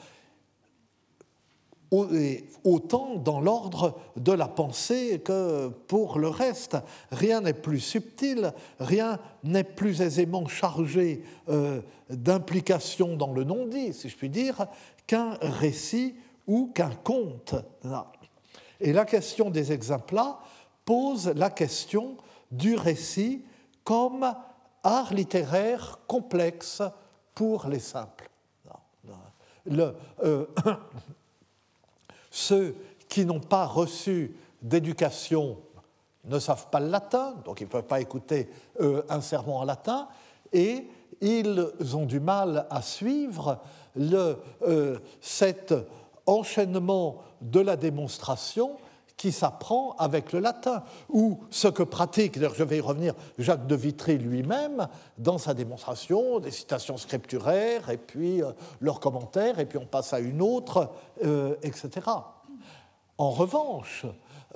autant dans l'ordre de la pensée que pour le reste. Rien n'est plus subtil, rien n'est plus aisément chargé euh, d'implication dans le non-dit, si je puis dire, qu'un récit ou qu'un conte. Et la question des exemples-là pose la question du récit comme art littéraire complexe pour les simples. Le, euh, Ceux qui n'ont pas reçu d'éducation ne savent pas le latin, donc ils ne peuvent pas écouter euh, un sermon en latin, et ils ont du mal à suivre euh, cet enchaînement de la démonstration qui s'apprend avec le latin, ou ce que pratique, je vais y revenir, Jacques de Vitry lui-même, dans sa démonstration, des citations scripturaires, et puis euh, leurs commentaires, et puis on passe à une autre, euh, etc. En revanche,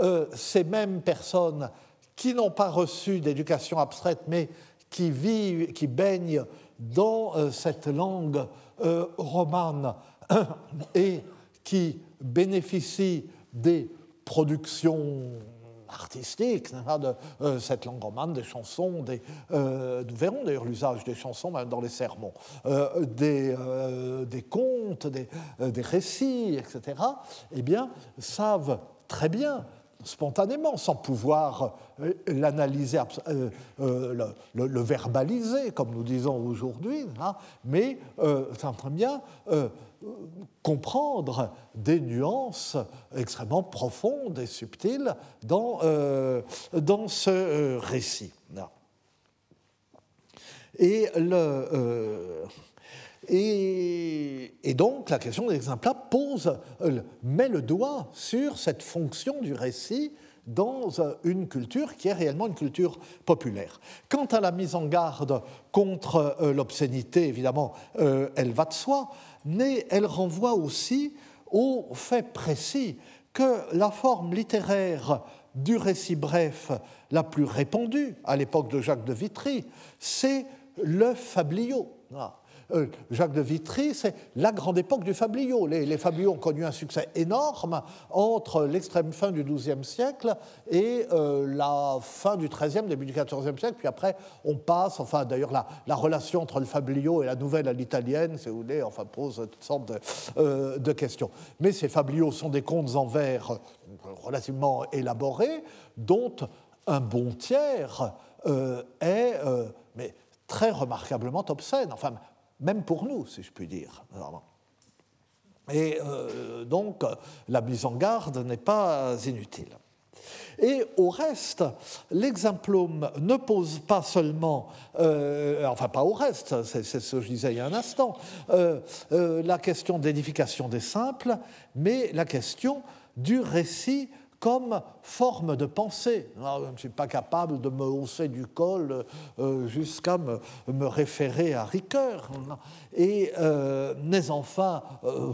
euh, ces mêmes personnes qui n'ont pas reçu d'éducation abstraite, mais qui vivent, qui baignent dans cette langue romane et qui bénéficient des production artistique de euh, cette langue romane, des chansons, euh, nous verrons d'ailleurs l'usage des chansons dans les sermons, euh, des, des, contes, des, des, récits, etc., eh bien, savent très bien spontanément, sans pouvoir l'analyser, le, verbaliser, comme nous disons aujourd'hui, mais savent très bien comprendre des nuances extrêmement profondes et subtiles dans, euh, dans ce euh, récit. Et, le, euh, et, donc la question des exemples pose, met le doigt sur cette fonction du récit dans une culture qui est réellement une culture populaire. Quant à la mise en garde contre l'obscénité, évidemment, elle va de soi mais elle renvoie aussi au fait précis que la forme littéraire du récit bref la plus répandue à l'époque de Jacques de Vitry, c'est le fabliau. Euh, Jacques de Vitry, c'est la grande époque du fabliau. Les, les, fabliaux ont connu un succès énorme entre l'extrême fin du XIIe siècle et euh, la fin du XIIIe, début du XIVe siècle. Puis après, on passe, enfin d'ailleurs, la, la, relation entre le fabliau et la nouvelle à l'italienne, si vous voulez, enfin, pose toutes sortes de, euh, de questions. Mais ces fabliaux sont des contes en vers relativement élaborés, dont un bon tiers est mais très remarquablement obscène. Enfin, même pour nous, si je puis dire. Et euh, donc, la mise en garde n'est pas inutile. Et au reste, l'exemplum ne pose pas seulement, euh, enfin pas au reste, c'est ce que je disais il y a un instant, euh, la question d'édification des simples, mais la question du récit comme forme de pensée. Ah, je ne suis pas capable de me hausser du col euh, jusqu'à me, référer à Ricoeur. Et euh, mais enfin, euh,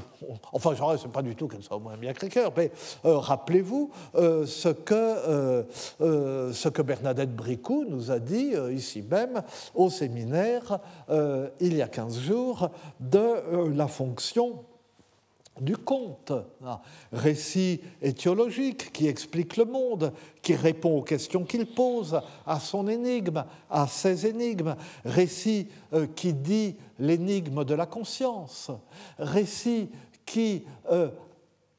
enfin, je ne sais pas du tout qu'elle soit moins bien que Ricoeur, mais rappelez-vous ce, que, ce que Bernadette Bricou nous a dit ici même au séminaire il y a 15 jours de la fonction du conte, récit étiologique qui explique le monde, qui répond aux questions qu'il pose, à son énigme, à ses énigmes, récit euh, qui dit l'énigme de la conscience, récit qui, euh,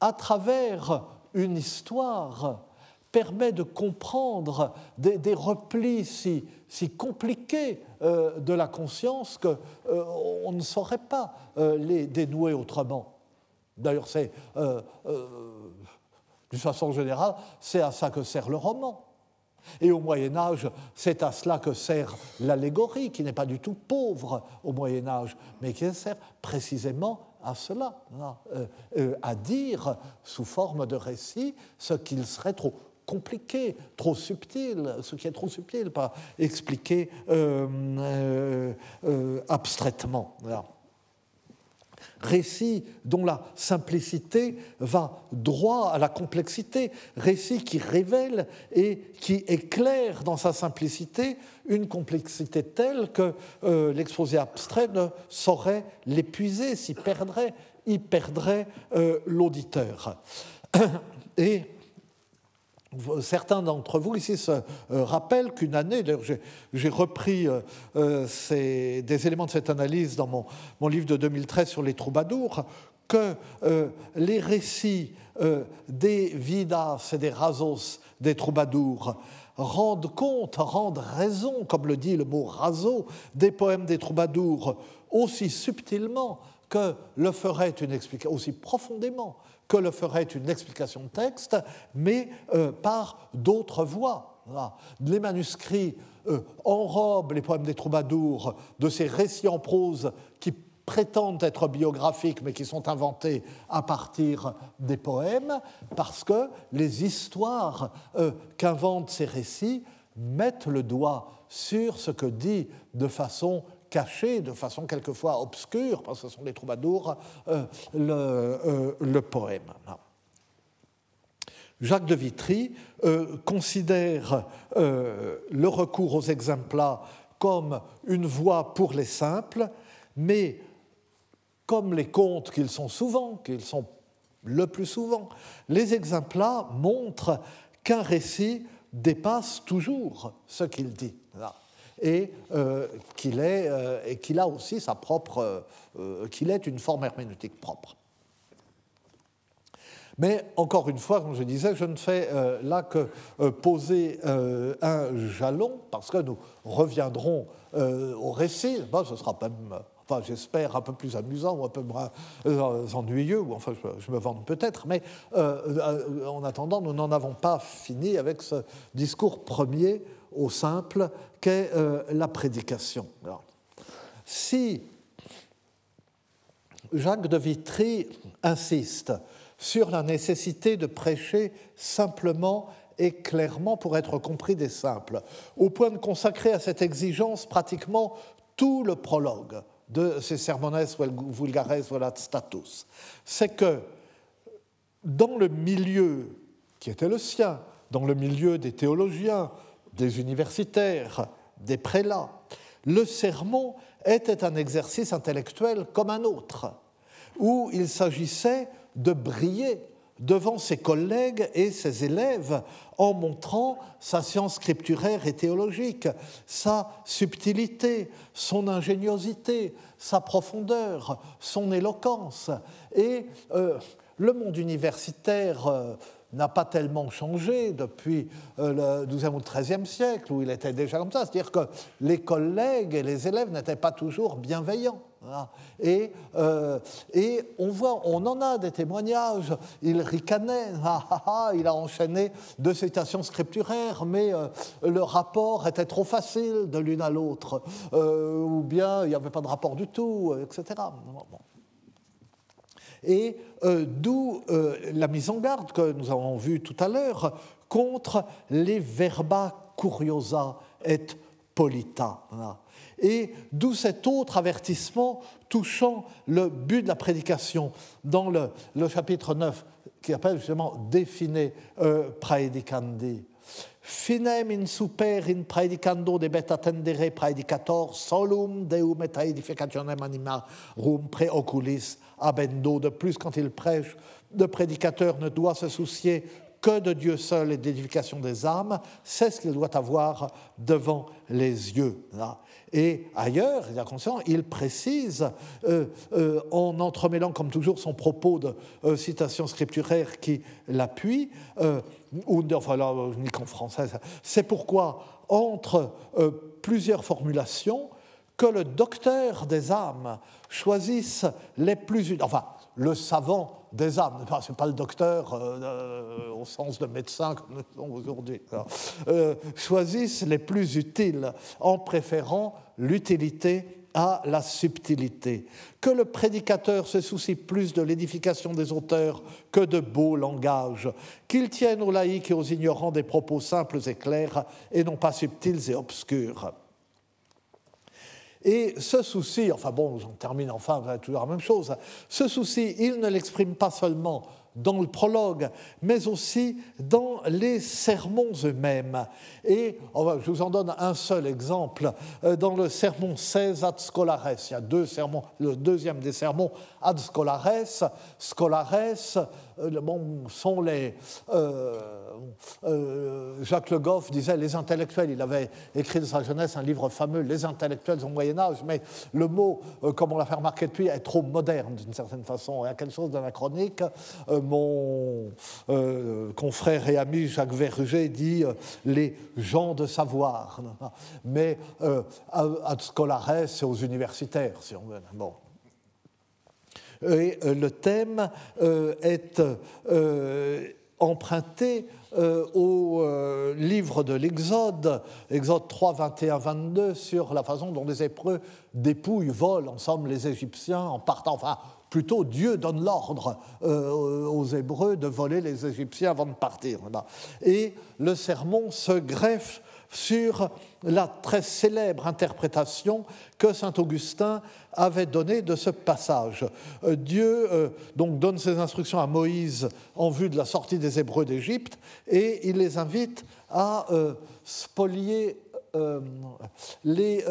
à travers une histoire, permet de comprendre des, replis si, compliqués euh, de la conscience qu'on ne saurait pas les dénouer autrement. D'ailleurs, c'est, euh, euh, d'une façon générale, c'est à ça que sert le roman. Et au Moyen Âge, c'est à cela que sert l'allégorie, qui n'est pas du tout pauvre au Moyen Âge, mais qui sert précisément à cela, euh, euh, à dire sous forme de récit ce qu'il serait trop compliqué, trop subtil, ce qui est trop subtil, pas expliqué abstraitement récit dont la simplicité va droit à la complexité, récit qui révèle et qui éclaire dans sa simplicité une complexité telle que euh, l'exposé abstrait ne saurait l'épuiser, s'y perdrait, y perdrait euh, l'auditeur. Certains d'entre vous ici se euh, rappellent qu'une année, d'ailleurs j'ai repris euh, euh, des éléments de cette analyse dans mon, mon, livre de 2013 sur les troubadours, que les récits des vidas et des rasos des troubadours rendent compte, rendent raison, comme le dit le mot raso, des poèmes des troubadours aussi subtilement que le ferait une explication, aussi profondément que le ferait une explication de texte, mais euh, par d'autres voies. Les manuscrits euh, enrobent les poèmes des troubadours de ces récits en prose qui prétendent être biographiques mais qui sont inventés à partir des poèmes, parce que les histoires euh, qu'inventent ces récits mettent le doigt sur ce que dit de façon caché de façon quelquefois obscure, parce que ce sont des troubadours, euh, euh, le, poème. Jacques de Vitry euh, considère le recours aux exemples comme une voie pour les simples, mais comme les contes qu'ils sont souvent, qu'ils sont le plus souvent, les exemples montrent qu'un récit dépasse toujours ce qu'il dit et euh, qu'il euh, et qu'il a aussi sa propre, euh, qu'il est une forme herméneutique propre. Mais encore une fois, comme je disais, je ne fais là que poser un jalon, parce que nous reviendrons au récit. ce sera même, enfin, j'espère, un peu plus amusant ou un peu moins ennuyeux, ou enfin, je, me vante peut-être, mais en attendant, nous n'en avons pas fini avec ce discours premier au simple qu'est euh, la prédication. si Jacques de Vitry insiste sur la nécessité de prêcher simplement et clairement pour être compris des simples, au point de consacrer à cette exigence pratiquement tout le prologue de ces sermones vulgares volat status, c'est que dans le milieu qui était le sien, dans le milieu des théologiens, des universitaires, des prélats. Le sermon était un exercice intellectuel comme un autre, où il s'agissait de briller devant ses collègues et ses élèves en montrant sa science scripturaire et théologique, sa subtilité, son ingéniosité, sa profondeur, son éloquence. Et euh, le monde universitaire euh, n'a pas tellement changé depuis euh, le XIIe ou XIIIe siècle, où il était déjà comme ça. C'est-à-dire que les collègues et les élèves n'étaient pas toujours bienveillants. Et, euh, et, on voit, on en a des témoignages. Il ricanait, il a enchaîné deux citations scripturaires, mais euh, le rapport était trop facile de l'une à l'autre, ou bien il n'y avait pas de rapport du tout, etc et euh, d'où euh, la mise en garde que nous avons vue tout à l'heure contre les verba curiosa et polita. Et d'où cet autre avertissement touchant le but de la prédication dans le, chapitre 9 qui appelle justement Define euh, praedicandi finem in super in praedicando debet attendere praedicator solum deum et edificationem rum preoculis abendo. De plus, quand il prêche, le prédicateur ne doit se soucier que de Dieu seul et d'édification des âmes, c'est ce qu'il doit avoir devant les yeux. Et ailleurs, il précise, euh, euh, en entremêlant comme toujours son propos de euh, citation scripturaire qui l'appuie, ou ni qu'en français, c'est pourquoi entre plusieurs formulations, que le docteur des âmes choisisse les plus, enfin, le savant des âmes. Ce n'est pas le docteur au sens de médecin comme nous sommes aujourd'hui. choisissent les plus utiles en préférant l'utilité à la subtilité, que le prédicateur se soucie plus de l'édification des auteurs que de beaux langages, qu'il tienne aux laïcs et aux ignorants des propos simples et clairs et non pas subtils et obscurs. Et ce souci, enfin bon, j'en termine enfin, toujours la même chose, ce souci, il ne l'exprime pas seulement dans le prologue, mais aussi dans les sermons eux-mêmes. Et je vous en donne un seul exemple. Euh, dans le sermon 16 ad scolares, il y a deux sermons, le deuxième des sermons ad scolares, scolares bon, sont les. Euh, euh, Jacques Le Goff disait les intellectuels. Il avait écrit de sa jeunesse un livre fameux, Les intellectuels au Moyen-Âge, mais le mot, comme on l'a fait remarquer depuis, est trop moderne d'une certaine façon. Il y a quelque chose d'anachronique. mon confrère et ami Jacques Verger dit les gens de savoir. Mais ad scolares, c'est aux universitaires, si on veut. Et euh, le thème euh, est euh, emprunté au livre de l'Exode, Exode 3, 21, 22, sur la façon dont les Hébreux dépouillent, volent ensemble les Égyptiens en partant. Enfin, plutôt Dieu donne l'ordre aux Hébreux de voler les Égyptiens avant de partir. Et le sermon se greffe sur la très célèbre interprétation que saint Augustin avait donnée de ce passage. Euh, Dieu euh, donc donne ses instructions à Moïse en vue de la sortie des Hébreux d'Égypte et il les invite à euh, spolier les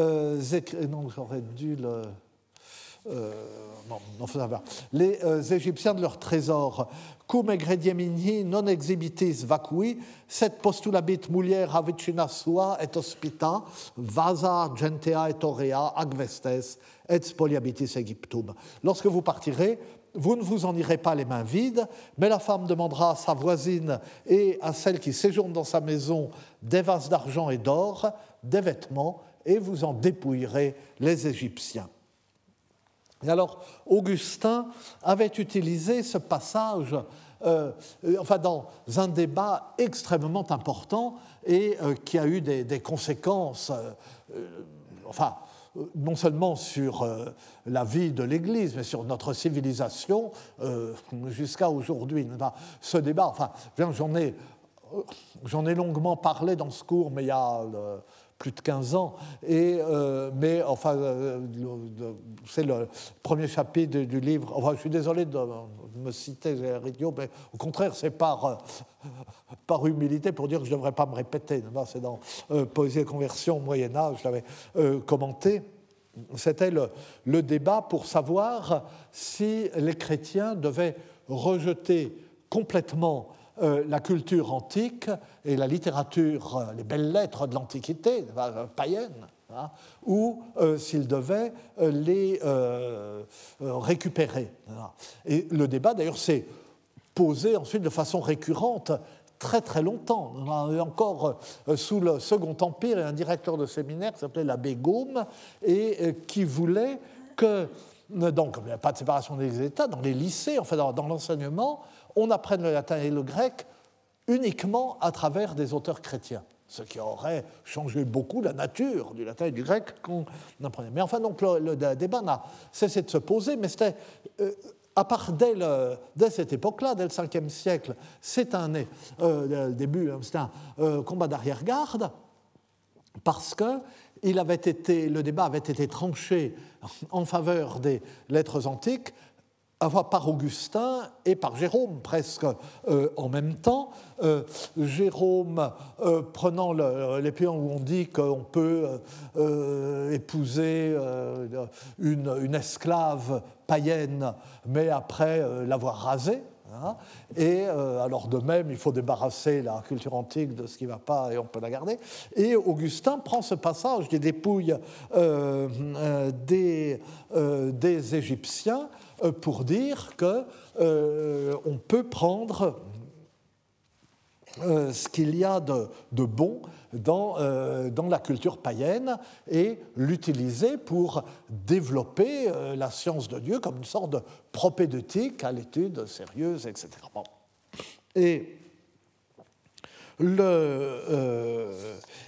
écrits. Non, j'aurais dû le. Non, non, les Égyptiens de leur trésor cum egrediemini non exhibitis vacui, set postulabit mulier avicina sua et hospita, vasa gentea et aurea agvestes et spoliabitis Egyptum. Lorsque vous partirez, vous ne vous en irez pas les mains vides, mais la femme demandera à sa voisine et à celle qui séjourne dans sa maison des vases d'argent et d'or, des vêtements, et vous en dépouillerez les Égyptiens. Et alors, Augustin avait utilisé ce passage euh, euh, enfin, dans un débat extrêmement important et euh, qui a eu des, conséquences, enfin, non seulement sur la vie de l'Église, mais sur notre civilisation jusqu'à aujourd'hui. Ce débat, enfin, j'en ai, longuement parlé dans ce cours, mais il y a plus de 15 ans. Et, euh, mais enfin, euh, c'est le premier chapitre du livre. Enfin, je suis désolé de me citer idiot, mais au contraire, c'est par, euh, par humilité pour dire que je ne devrais pas me répéter. C'est dans Poésie et conversion au Moyen Âge, je l'avais commenté. C'était le, le débat pour savoir si les chrétiens devaient rejeter complètement euh, la culture antique et la littérature, euh, les belles lettres de l'Antiquité, euh, païenne, hein, ou s'il devait les récupérer. Et le débat, d'ailleurs, s'est posé ensuite de façon récurrente très très longtemps. encore sous le Second Empire, un directeur de séminaire qui s'appelait l'abbé Gaume et qui voulait que, donc, il n'y a pas de séparation des États, dans les lycées, enfin dans l'enseignement, on apprenne le latin et le grec uniquement à travers des auteurs chrétiens, ce qui aurait changé beaucoup la nature du latin et du grec qu'on apprenait. Mais enfin, donc, le, débat n'a cessé de se poser, mais c'était. Euh, à part dès, cette époque-là, dès le 5e siècle, c'est un euh, début, hein, c'est un euh, combat d'arrière-garde, parce que il avait été, le débat avait été tranché en faveur des lettres antiques par Augustin et par Jérôme presque euh, en même temps. Euh, Jérôme euh, prenant les pays où on dit qu'on peut épouser une, esclave païenne, mais après l'avoir rasée. Et alors de même, il faut débarrasser la culture antique de ce qui ne va pas et on peut la garder. Et Augustin prend ce passage des dépouilles des, Égyptiens euh, pour dire qu'on euh, peut prendre euh, ce qu'il y a de, bon dans, euh, dans, la culture païenne et l'utiliser pour développer euh, la science de Dieu comme une sorte de propédeutique à l'étude sérieuse, etc. Et,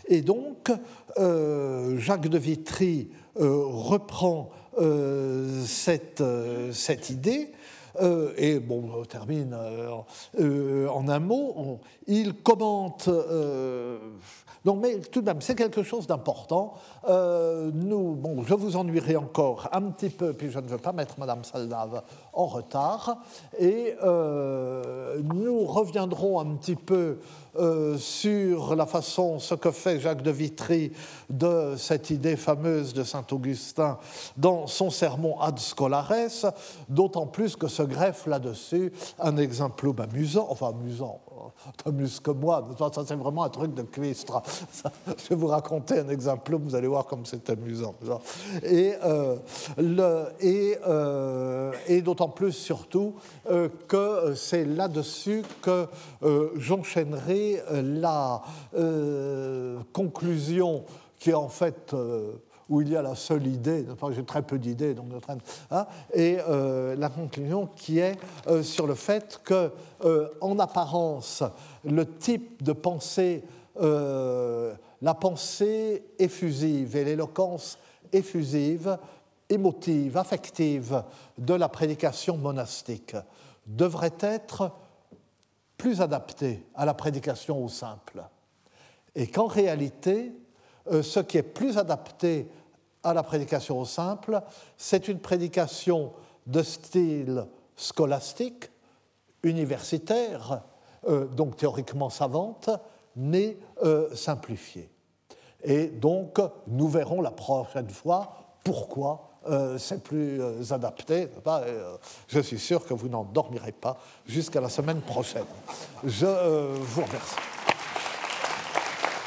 et donc, Jacques de Vitry reprend cette idée euh, et bon, on termine euh, euh, en un mot. il commente. Donc, mais tout de même, c'est quelque chose d'important. nous, bon, je vous ennuierai encore un petit peu, puis je ne veux pas mettre Madame Saldave en retard. Et nous reviendrons un petit peu euh, sur la façon, ce que fait Jacques de Vitry de cette idée fameuse de Saint Augustin dans son sermon Ad Scholares, d'autant plus que se greffe là-dessus un exemple amusant, enfin amusant, t'amuses que moi. Ça, c'est vraiment un truc de cuistre. je vais vous raconter un exemple, vous allez voir comme c'est amusant. Et, euh, et, euh, et d'autant plus, surtout, euh, que c'est là-dessus que j'enchaînerai la conclusion qui est en fait où il y a la seule idée, j'ai très peu d'idées, donc hein, et euh, la conclusion qui est euh, sur le fait que, euh, en apparence, le type de pensée, la pensée effusive et l'éloquence effusive, émotive, affective de la prédication monastique devrait être plus adaptée à la prédication au simple, et qu'en réalité, ce qui est plus adapté à la prédication simple, c'est une prédication de style scolastique, universitaire, euh, donc théoriquement savante, mais euh, simplifiée. Et donc, nous verrons la prochaine fois pourquoi c'est plus adapté. je suis sûr que vous n'en dormirez pas jusqu'à la semaine prochaine. Je vous remercie.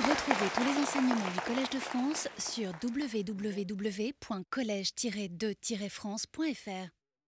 Retrouvez tous les enseignements du Collège de France sur www.colège-2-france.fr.